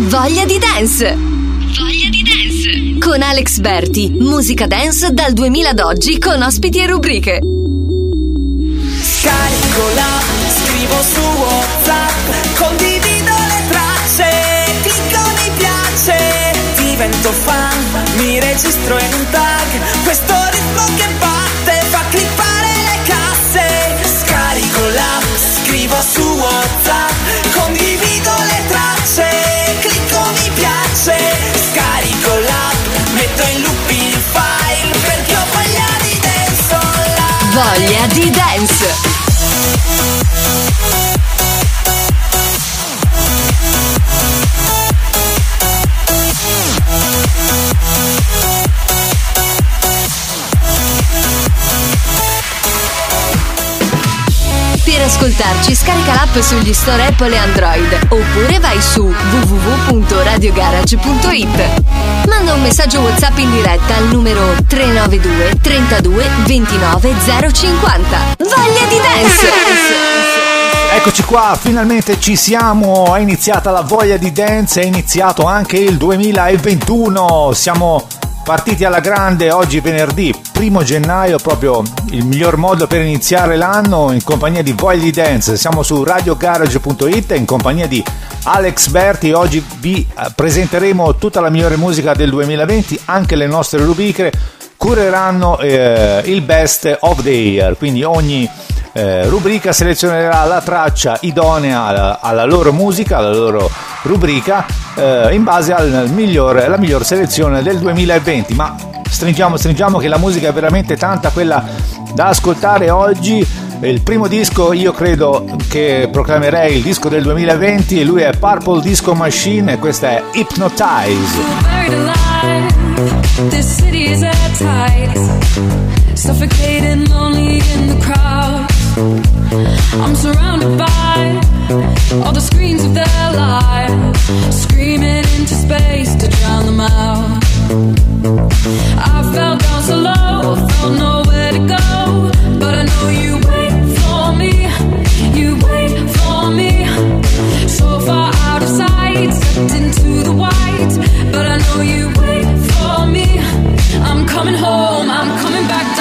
Voglia di dance! Voglia di dance! Con Alex Berti, musica dance dal 2000 ad oggi con ospiti e rubriche. Scarico la, scrivo su WhatsApp, condivido le tracce, clicco mi piace, divento fan, mi registro in un tag, questo ritmo che batte fa clippare le casse. Scarico la, scrivo su WhatsApp, condivido le tracce, piace, scarico l'app, metto in loop il file perché ho voglia di dance online. Voglia di dance! Ascoltarci scarica l'app sugli store Apple e Android oppure vai su www.radiogarage.it. Manda un messaggio WhatsApp in diretta al numero 392 32 29 050. Voglia di dance! Eccoci qua, finalmente ci siamo, è iniziata la voglia di dance, è iniziato anche il 2021, siamo partiti alla grande oggi venerdì, primo gennaio, proprio il miglior modo per iniziare l'anno in compagnia di di dance, siamo su radiogarage.it in compagnia di Alex Berti, oggi vi eh, presenteremo tutta la migliore musica del 2020, anche le nostre rubriche cureranno eh, il best of the year, quindi ogni eh, rubrica selezionerà la traccia idonea alla, alla loro musica, alla loro rubrica, eh, in base alla miglior selezione del 2020. Ma stringiamo, stringiamo che la musica è veramente tanta, quella da ascoltare oggi. Il primo disco io credo che proclamerei il disco del 2020 e lui è Purple Disco Machine e questa è Hypnotize. I'm surrounded by all the screens of their lives, screaming into space to drown them out. I fell down so low, felt nowhere to go, but I know you wait for me. You wait for me, so far out of sight, sucked into the white, but I know you wait for me. I'm coming home, I'm coming back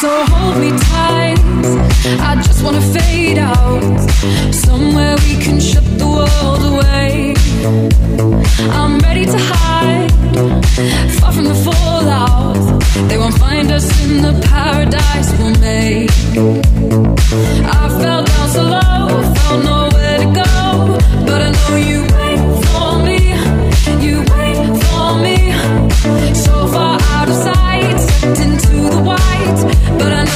So hold me tight. I just wanna fade out. Somewhere we can shut the world away. I'm ready to hide, far from the fallout. They won't find us in the paradise we'll make. I fell down so low, felt nowhere to go. But I know you wait for me, you wait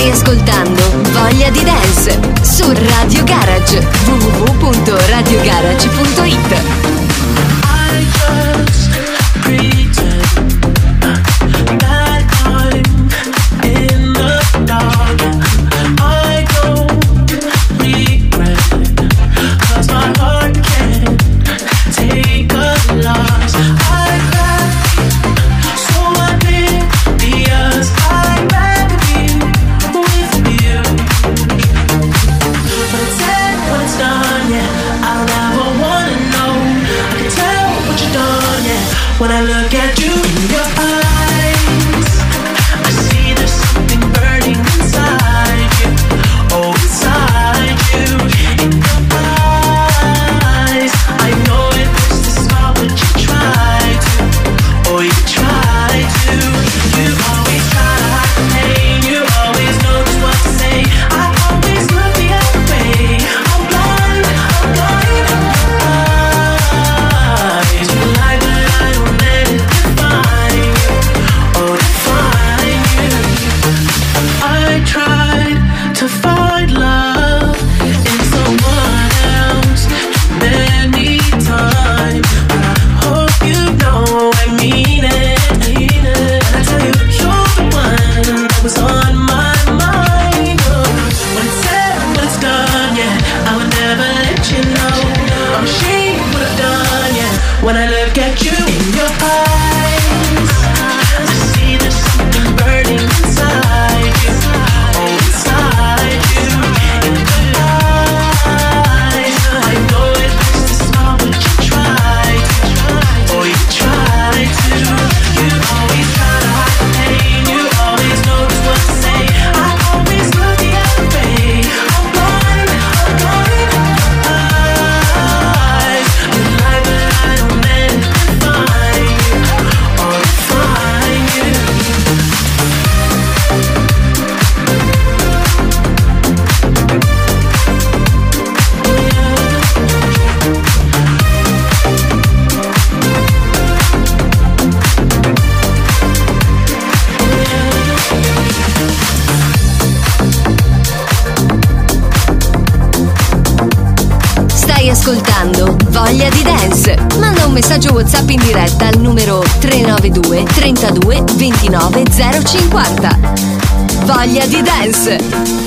Stai ascoltando? Voglia di Dance? Su Radio Garage www.radiogarage.it I just pretend Voglia di dance!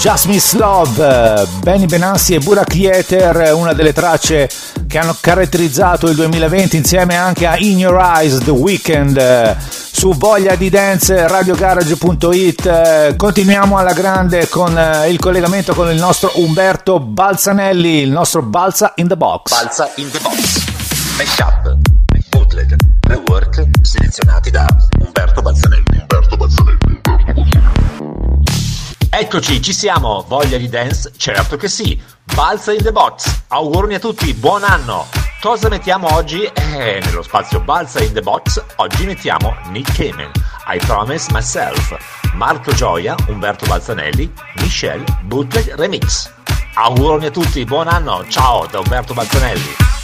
Just Miss Love, Benny Benassi e Burak Yeter, una delle tracce che hanno caratterizzato il 2020 insieme anche a In Your Eyes The Weekend su voglia di dance radiogarage.it continuiamo alla grande con il collegamento con il nostro Umberto Balzanelli il nostro Balza in the Box. Balza in the Box. Mashup Bootleg Rework selezionati da Umberto Balzanelli Eccoci, ci siamo. Voglia di dance? Certo che sì. Balza in the box. Auguroni a tutti, buon anno. Cosa mettiamo oggi? Eh, nello spazio Balza in the box, oggi mettiamo Nick Kamen, I Promise Myself, Marco Gioia, Umberto Balzanelli, Michelle, Bootleg Remix. Auguroni a tutti, buon anno. Ciao da Umberto Balzanelli.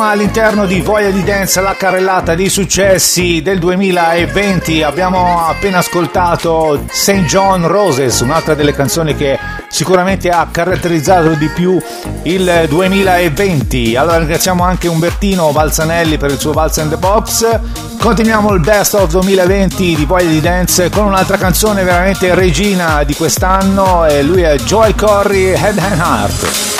Continua all'interno di Voglia di Dance la carrellata di successi del 2020. Abbiamo appena ascoltato St. John Roses, un'altra delle canzoni che sicuramente ha caratterizzato di più il 2020. Allora ringraziamo anche Umbertino Balzanelli per il suo Valz in the Box. Continuiamo il best of 2020 di Voglia di Dance con un'altra canzone veramente regina di quest'anno e lui è Joy Corry Head and Heart.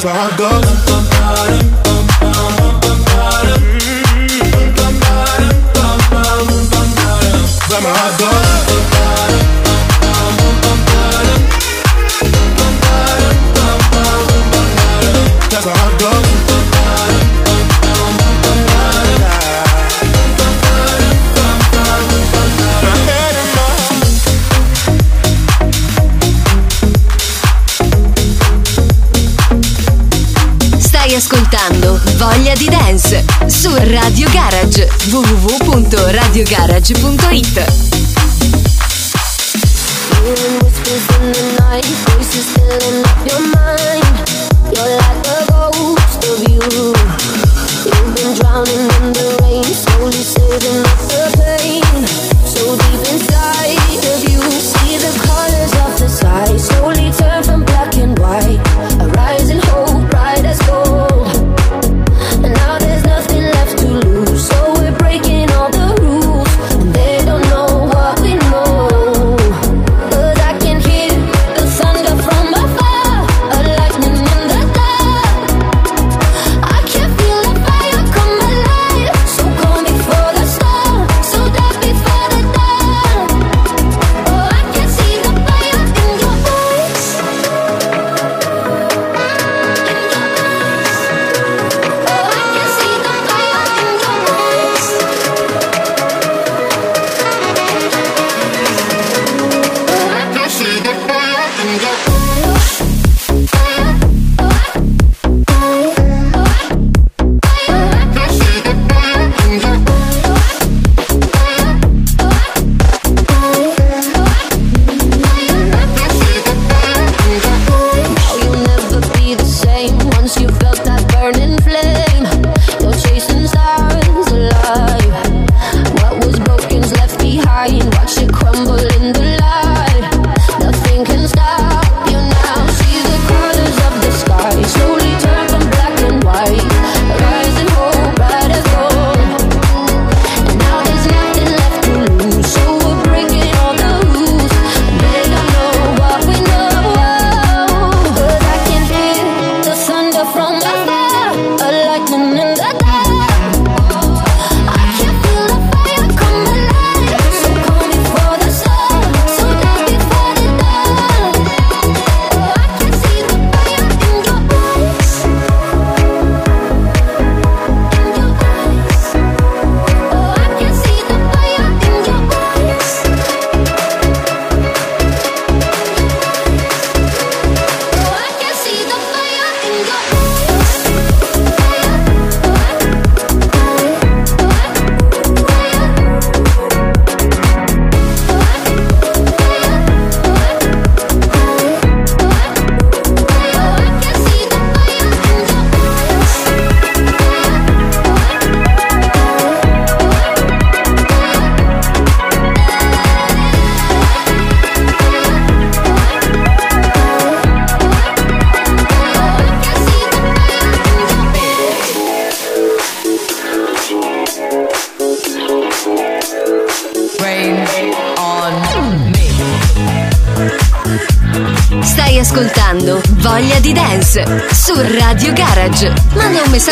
Cause my heart goes Dance su Radio Garage www.radiogarage.it. You're like a ghost of you. You've been drowning in the rain, slowly saving up the pain. So deep inside of you, see the colors of slowly turn from black and white. A rising hope, bright as gold.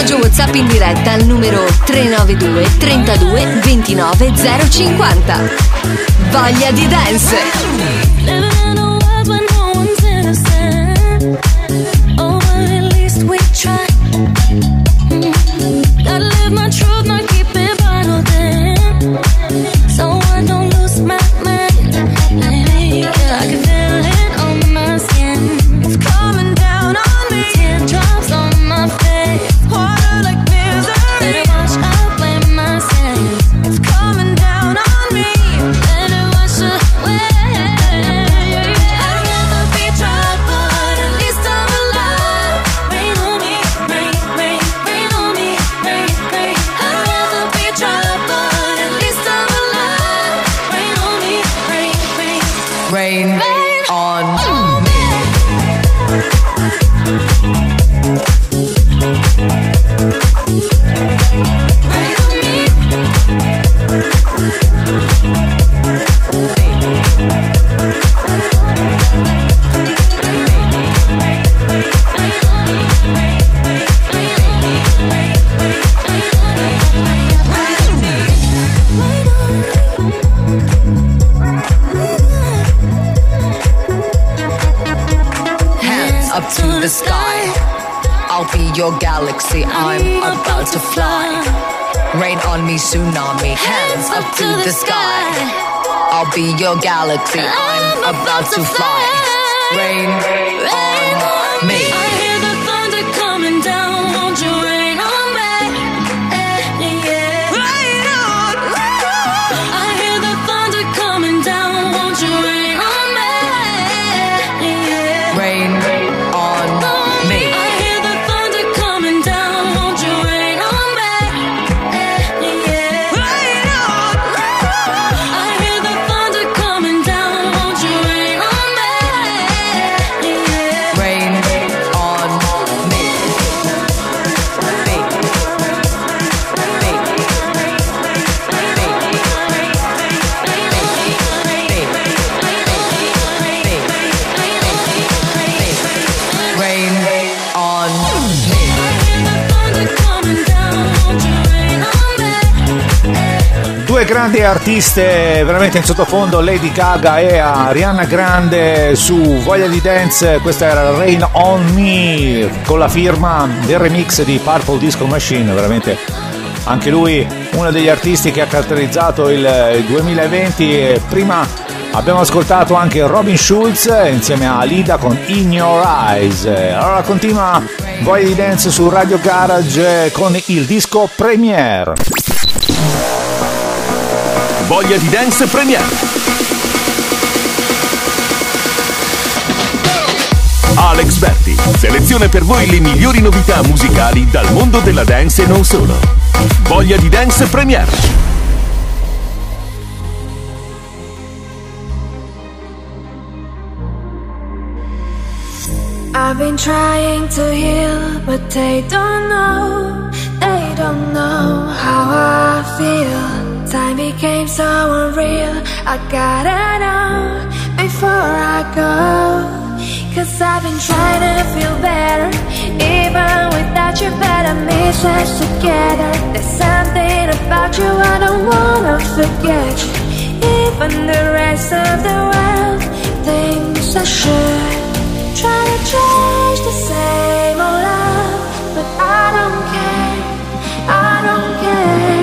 Messaggio WhatsApp in diretta al numero 392 32 29 050. Voglia di dance. Galaxy. I'm about to fly. Rain on me, tsunami. Hands up to the sky. I'll be your galaxy. I'm about to fly. Rain on me. Grandi artiste veramente in sottofondo, Lady Gaga e Ariana Grande su Voglia di Dance, questa era Rain on Me con la firma del remix di Purple Disco Machine, veramente anche lui uno degli artisti che ha caratterizzato il il 2020 e prima abbiamo ascoltato anche Robin Schulz insieme a Alida con In Your Eyes. Allora continua Voglia di Dance su Radio Garage con il disco Premiere. Voglia di Dance Premiere. Alex Berti seleziona per voi le migliori novità musicali dal mondo della dance e non solo. Voglia di Dance Premiere. I've been trying to heal, but they don't know, they don't know how I feel. Time became so unreal, I gotta know before I go. Cause I've been trying to feel better, even without you, but I miss us together. There's something about you I don't wanna forget. Even the rest of the world thinks I should. Try to change the same old love, but I don't care. I don't care.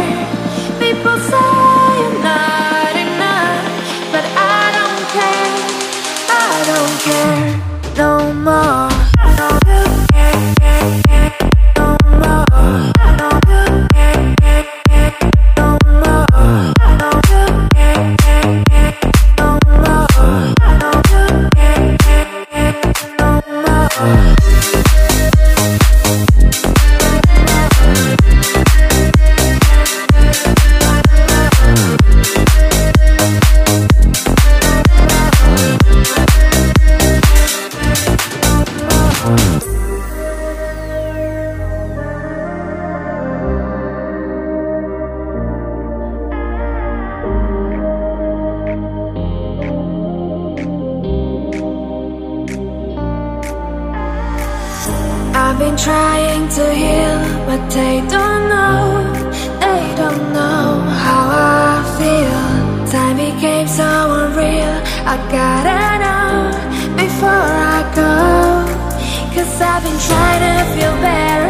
I've been trying to heal, but they don't know, they don't know how I feel. Time became so unreal, I gotta know before I go. Cause I've been trying to feel better,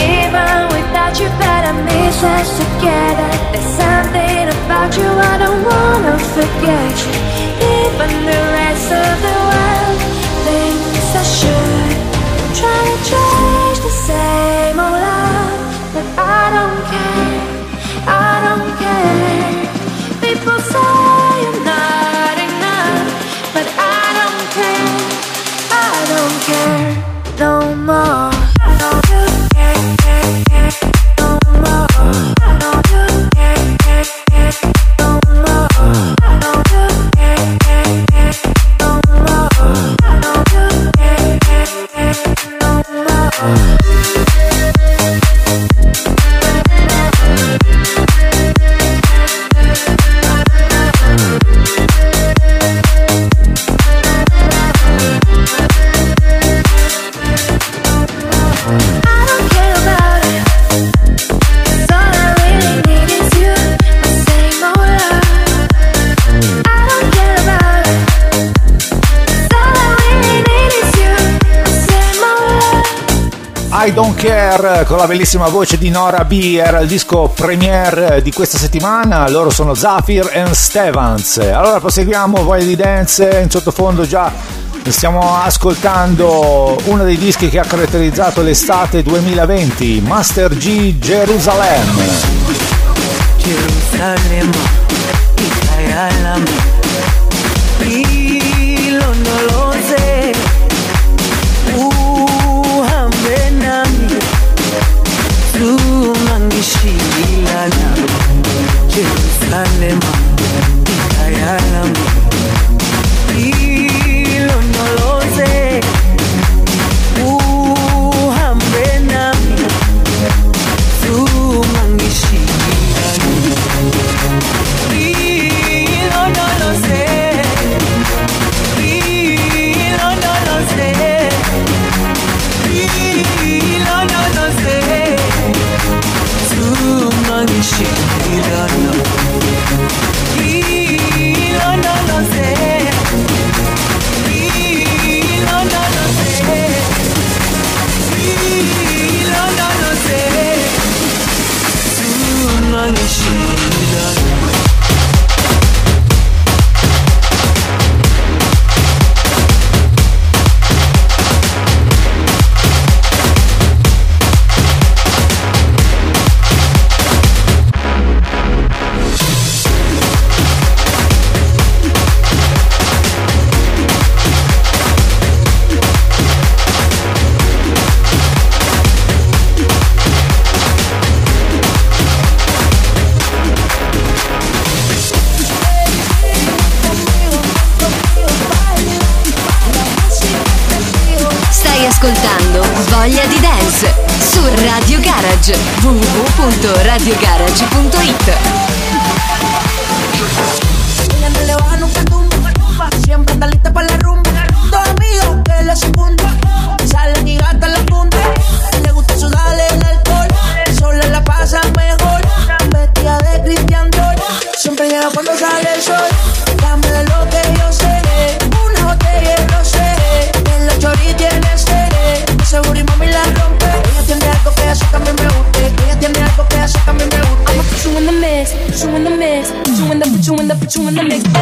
even without you, but I miss us together. There's something about you I don't wanna forget. Even the rest of the the same old love, but I don't care. I don't care. People say I'm not enough, but I don't care. I don't care no more. I Don't Care con la bellissima voce di Nora B era il disco premiere di questa settimana. Loro sono Zafir and Stevens. Allora proseguiamo voglia di dance in sottofondo già stiamo ascoltando uno dei dischi che ha caratterizzato l'estate 2020 Master G Jerusalem. Jerusalem, Jerusalem, www.radiogarage.it you in the, put you in the mix.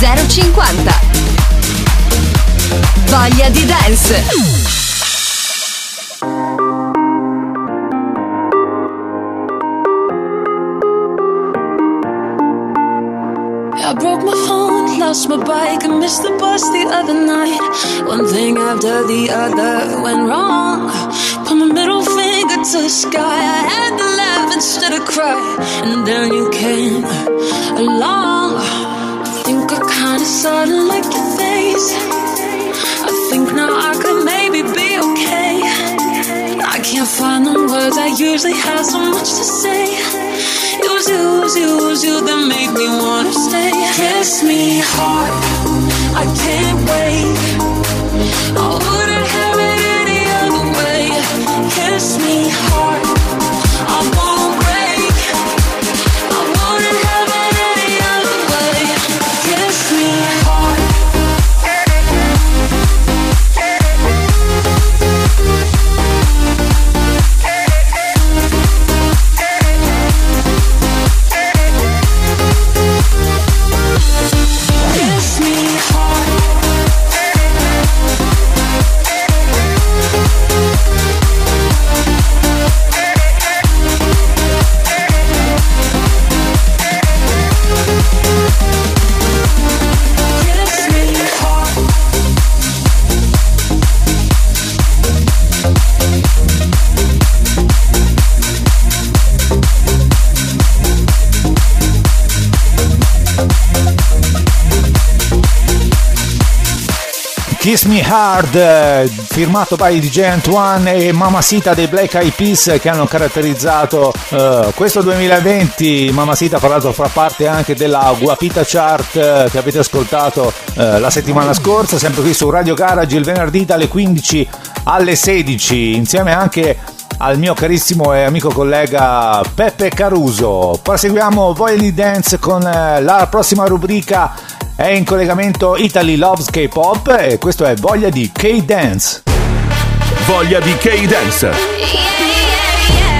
050. Voglia di Dance. I broke my phone, lost my bike, and missed the bus the other night. One thing after the other went wrong. Put my middle finger to the sky. I had to laugh instead of cry. And then you came along. I kinda sorta like your face. I think now I could maybe be okay. I can't find the words, I usually have so much to say. It was you, it was you, it was you that made me wanna stay. Kiss me hard, I can't wait. I wouldn't have it any other way. Kiss me hard, I won't Me Hard, eh, firmato by DJ Antoine e Mamacita dei Black Eyed Peas che hanno caratterizzato eh, questo 2020. Mamacita, fra l'altro, fa parte anche della Guapita Chart eh, che avete ascoltato eh, la settimana scorsa, sempre qui su Radio Garage il venerdì dalle 15 alle 16, insieme anche al mio carissimo e amico collega Peppe Caruso. Proseguiamo di Dance con la prossima rubrica è in collegamento Italy Loves K-Pop e questo è Voglia di K-Dance. Voglia di K-Dance.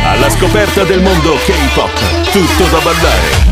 Alla scoperta del mondo K-Pop. Tutto da ballare.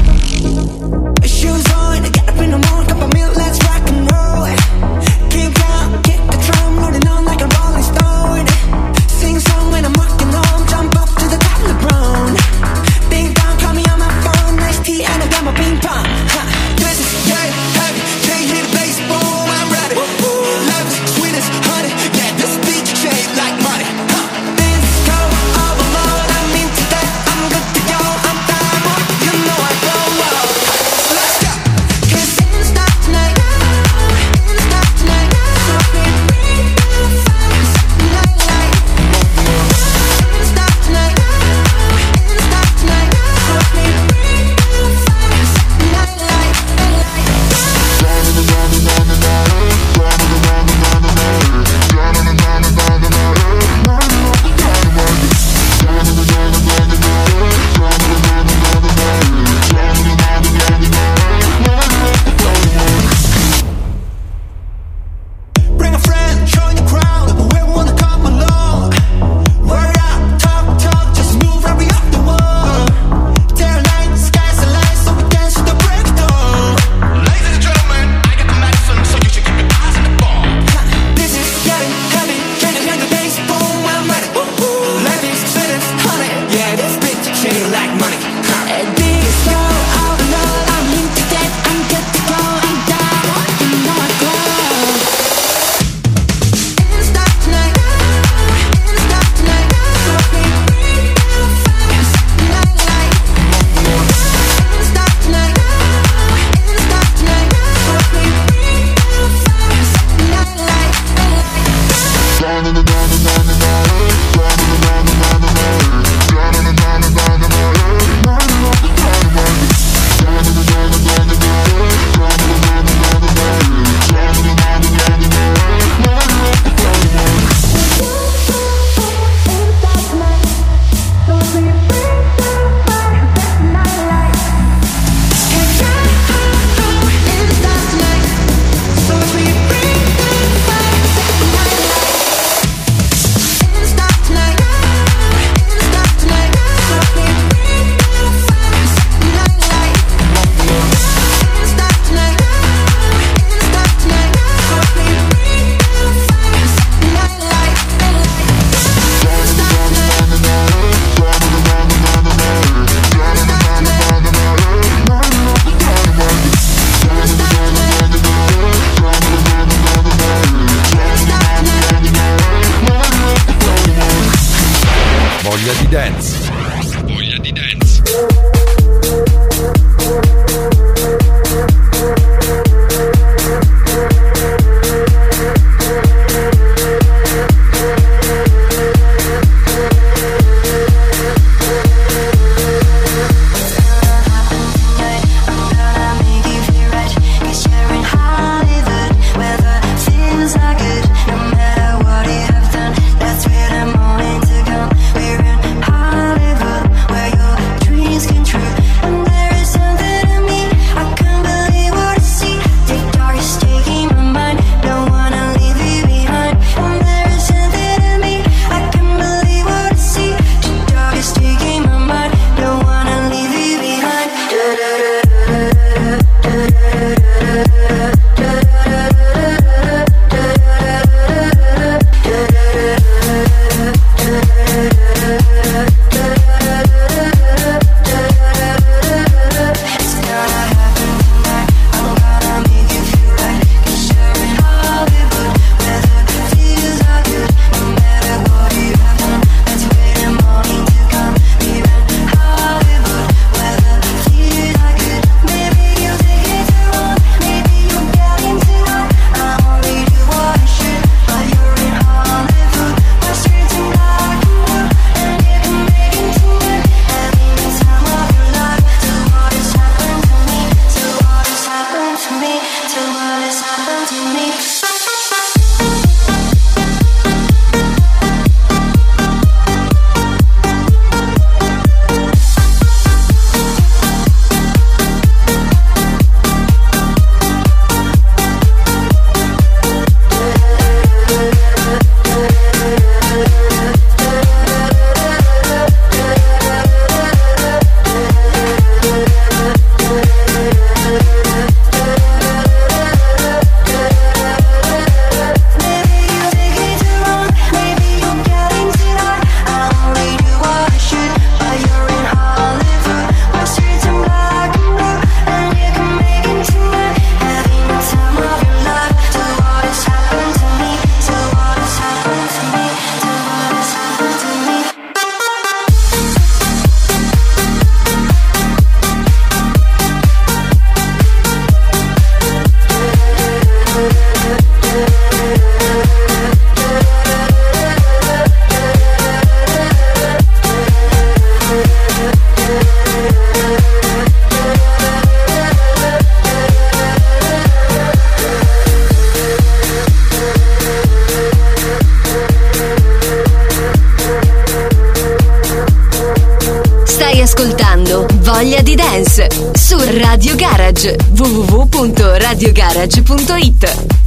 radiogarage.it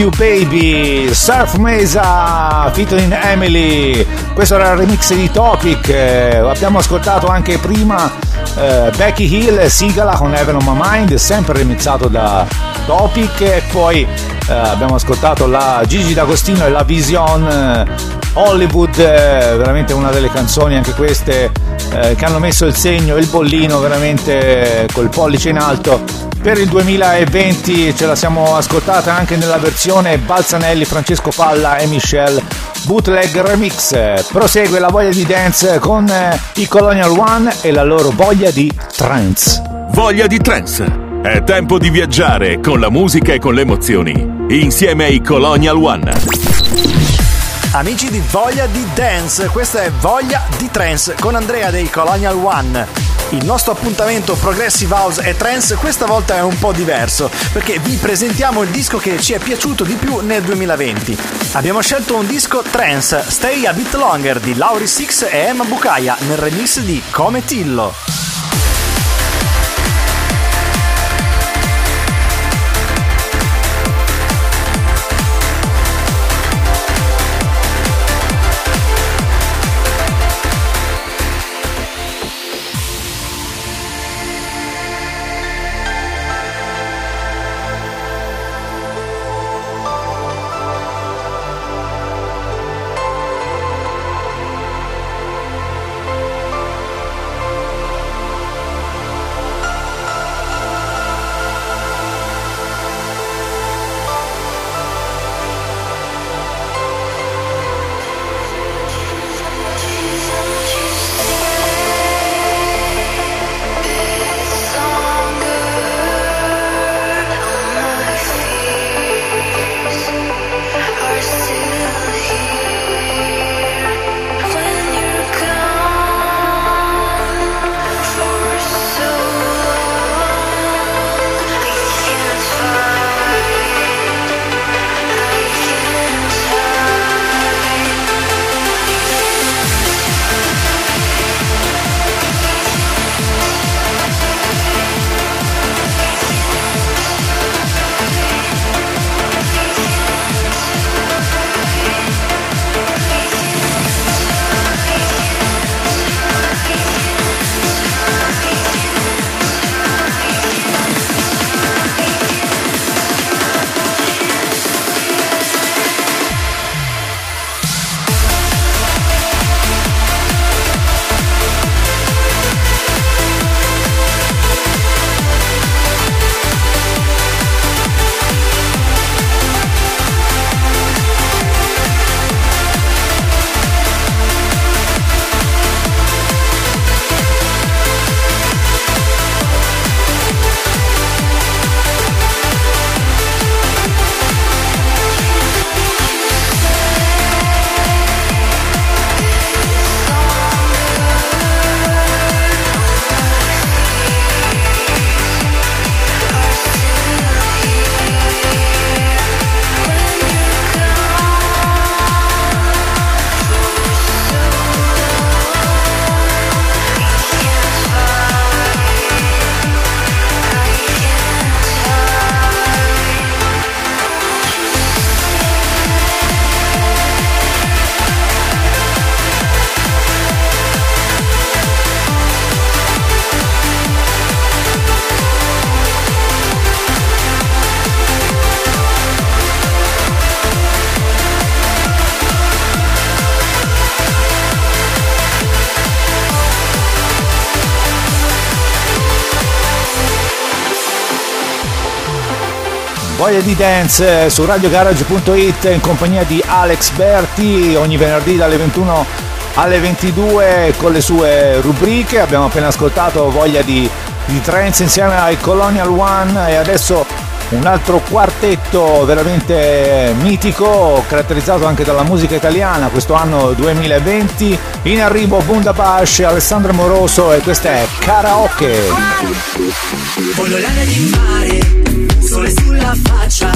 You Baby, Surf Mesa, featuring Emily. Questo era il remix di Topic. eh, abbiamo ascoltato anche prima eh, Becky Hill, Sigala con Heaven on My Mind, sempre remixato da Topic. E poi eh, abbiamo ascoltato la Gigi D'Agostino e la Vision eh, Hollywood, eh, veramente una delle canzoni anche queste eh, che hanno messo il segno, il bollino veramente col pollice in alto per il 2020 ce la siamo ascoltata anche nella versione Balzanelli, Francesco Palla e Michelle Bootleg Remix. Prosegue la voglia di dance con eh, i Colonial One e la loro voglia di trance. Voglia di trance. È tempo di viaggiare con la musica e con le emozioni. Insieme ai Colonial One. Amici di Voglia di Dance, questa è Voglia di Trance con Andrea dei Colonial One. Il nostro appuntamento Progressive House e Trance questa volta è un po' diverso perché vi presentiamo il disco che ci è piaciuto di più nel 2020. Abbiamo scelto un disco Trance, Stay a Bit Longer di Lauri Six e Emma Bucaia nel remix di Come Tillo. Di dance su radiogarage.it in compagnia di Alex Berti ogni venerdì dalle 21 alle 22 con le sue rubriche. Abbiamo appena ascoltato Voglia di, di trance insieme ai Colonial One e adesso un altro quartetto veramente mitico, caratterizzato anche dalla musica italiana questo anno 2020. In arrivo Bundabash, Alessandro Moroso e questa è Karaoke. Voglio l'aria di mare, sole sulla faccia.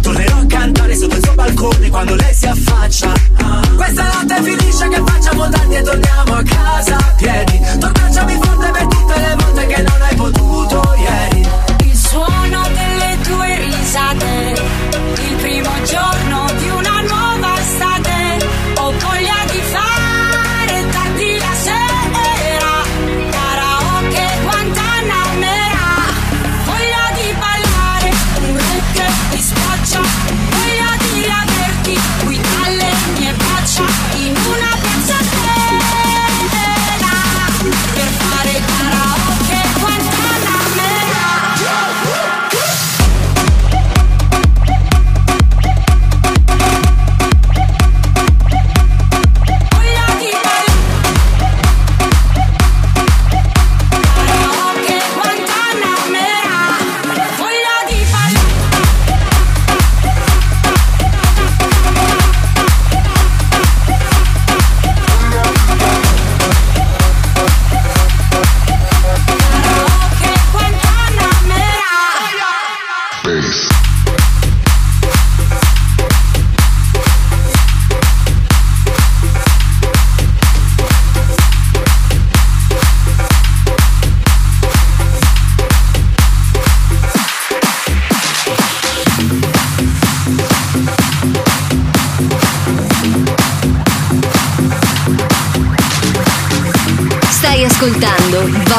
Tornerò a cantare sotto il suo balcone quando lei si affaccia. Questa notte finisce che facciamo tardi e torniamo a casa a piedi. Tu abbracciami forte per tutte le volte che non hai potuto ieri. Il suono delle tue risate, il primo giorno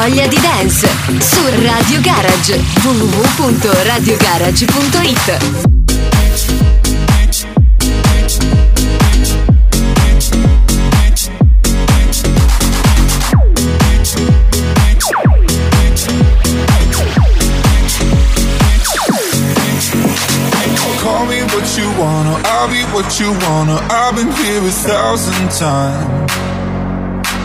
Voglia di Dance su Radio Garage www.radiogarage.it what you wanna, I'll be what you wanna. I've been here a thousand times.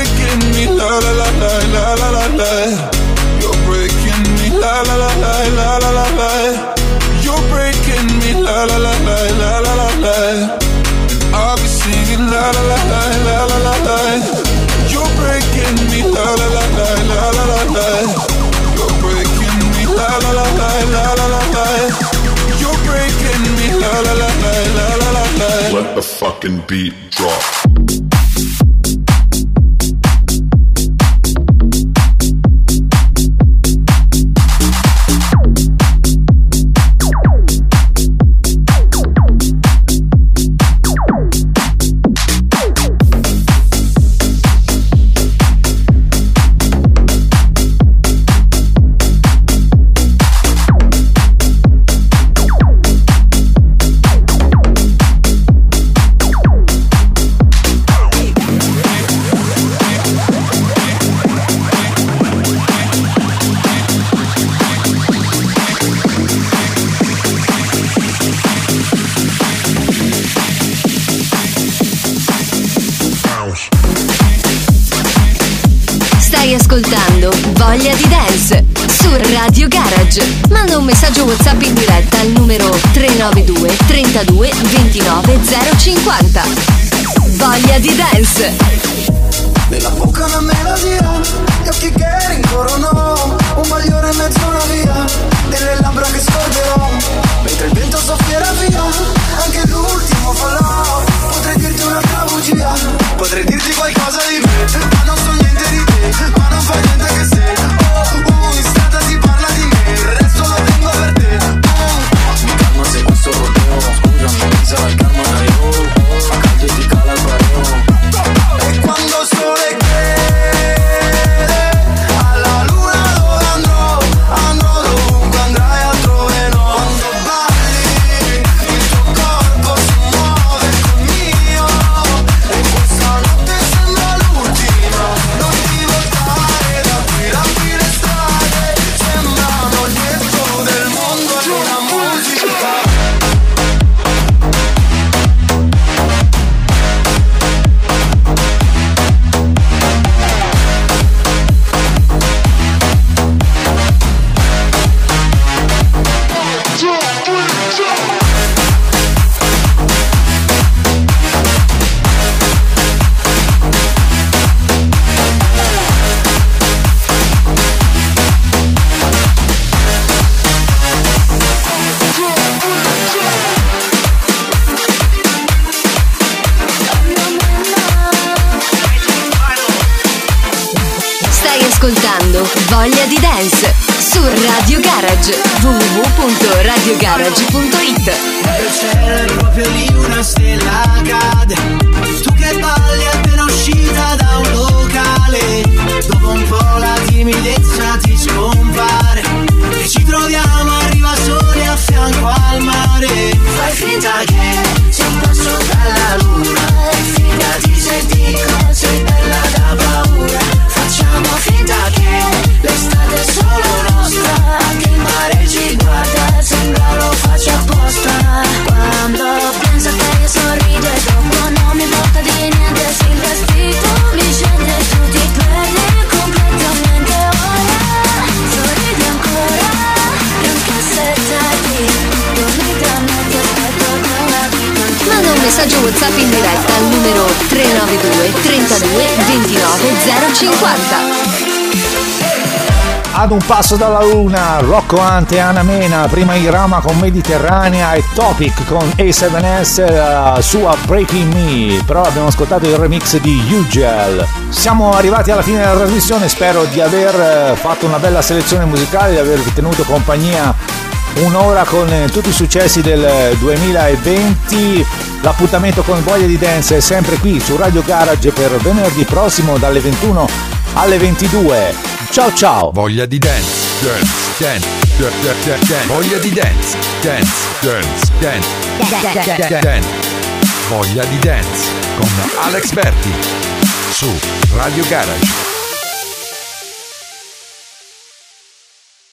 breaking me la la la la la la la la. You're breaking me la la la la la la la la. You're breaking me la la la la la la la la. I'll be singing la la la la la la la la. You're breaking me la la la la la la la la. You're breaking me la la la la la la la la. You're breaking me la la la la la la la la. Let the fucking beat drop. Ascoltando Voglia di Dance su Radio Garage. Manda un messaggio WhatsApp in diretta al numero 392 32 29 050. Voglia di Dance. Nella bocca una melodia, gli occhi che rincorrono Un maglione in mezzo una via, delle labbra che scorderò Mentre il vento soffierà via, anche l'ultimo falò Potrei dirti un'altra bugia, potrei dirti qualcosa di me ascoltando Voglia di Dance su Radio Garage www.radiogarage.it Nel cielo proprio lì una stella cade 392 32 29 050. Ad un passo dalla luna, Rocco Ante e Anna Mena, prima Irama con Mediterranea e Topic con A7S, la sua Breaking Me, però abbiamo ascoltato il remix di Ugel. Siamo arrivati alla fine della trasmissione, spero di aver eh, fatto una bella selezione musicale, di avervi tenuto compagnia un'ora con tutti i successi del 2020. L'appuntamento con Voglia di Dance è sempre qui su Radio Garage per venerdì prossimo dalle 21 alle 22. Ciao ciao! Voglia di dance, dance, dance, dance, dance, dance. Voglia di dance, dance, dance, dance, dance, dance. Voglia di dance con Alex Berti su Radio Garage.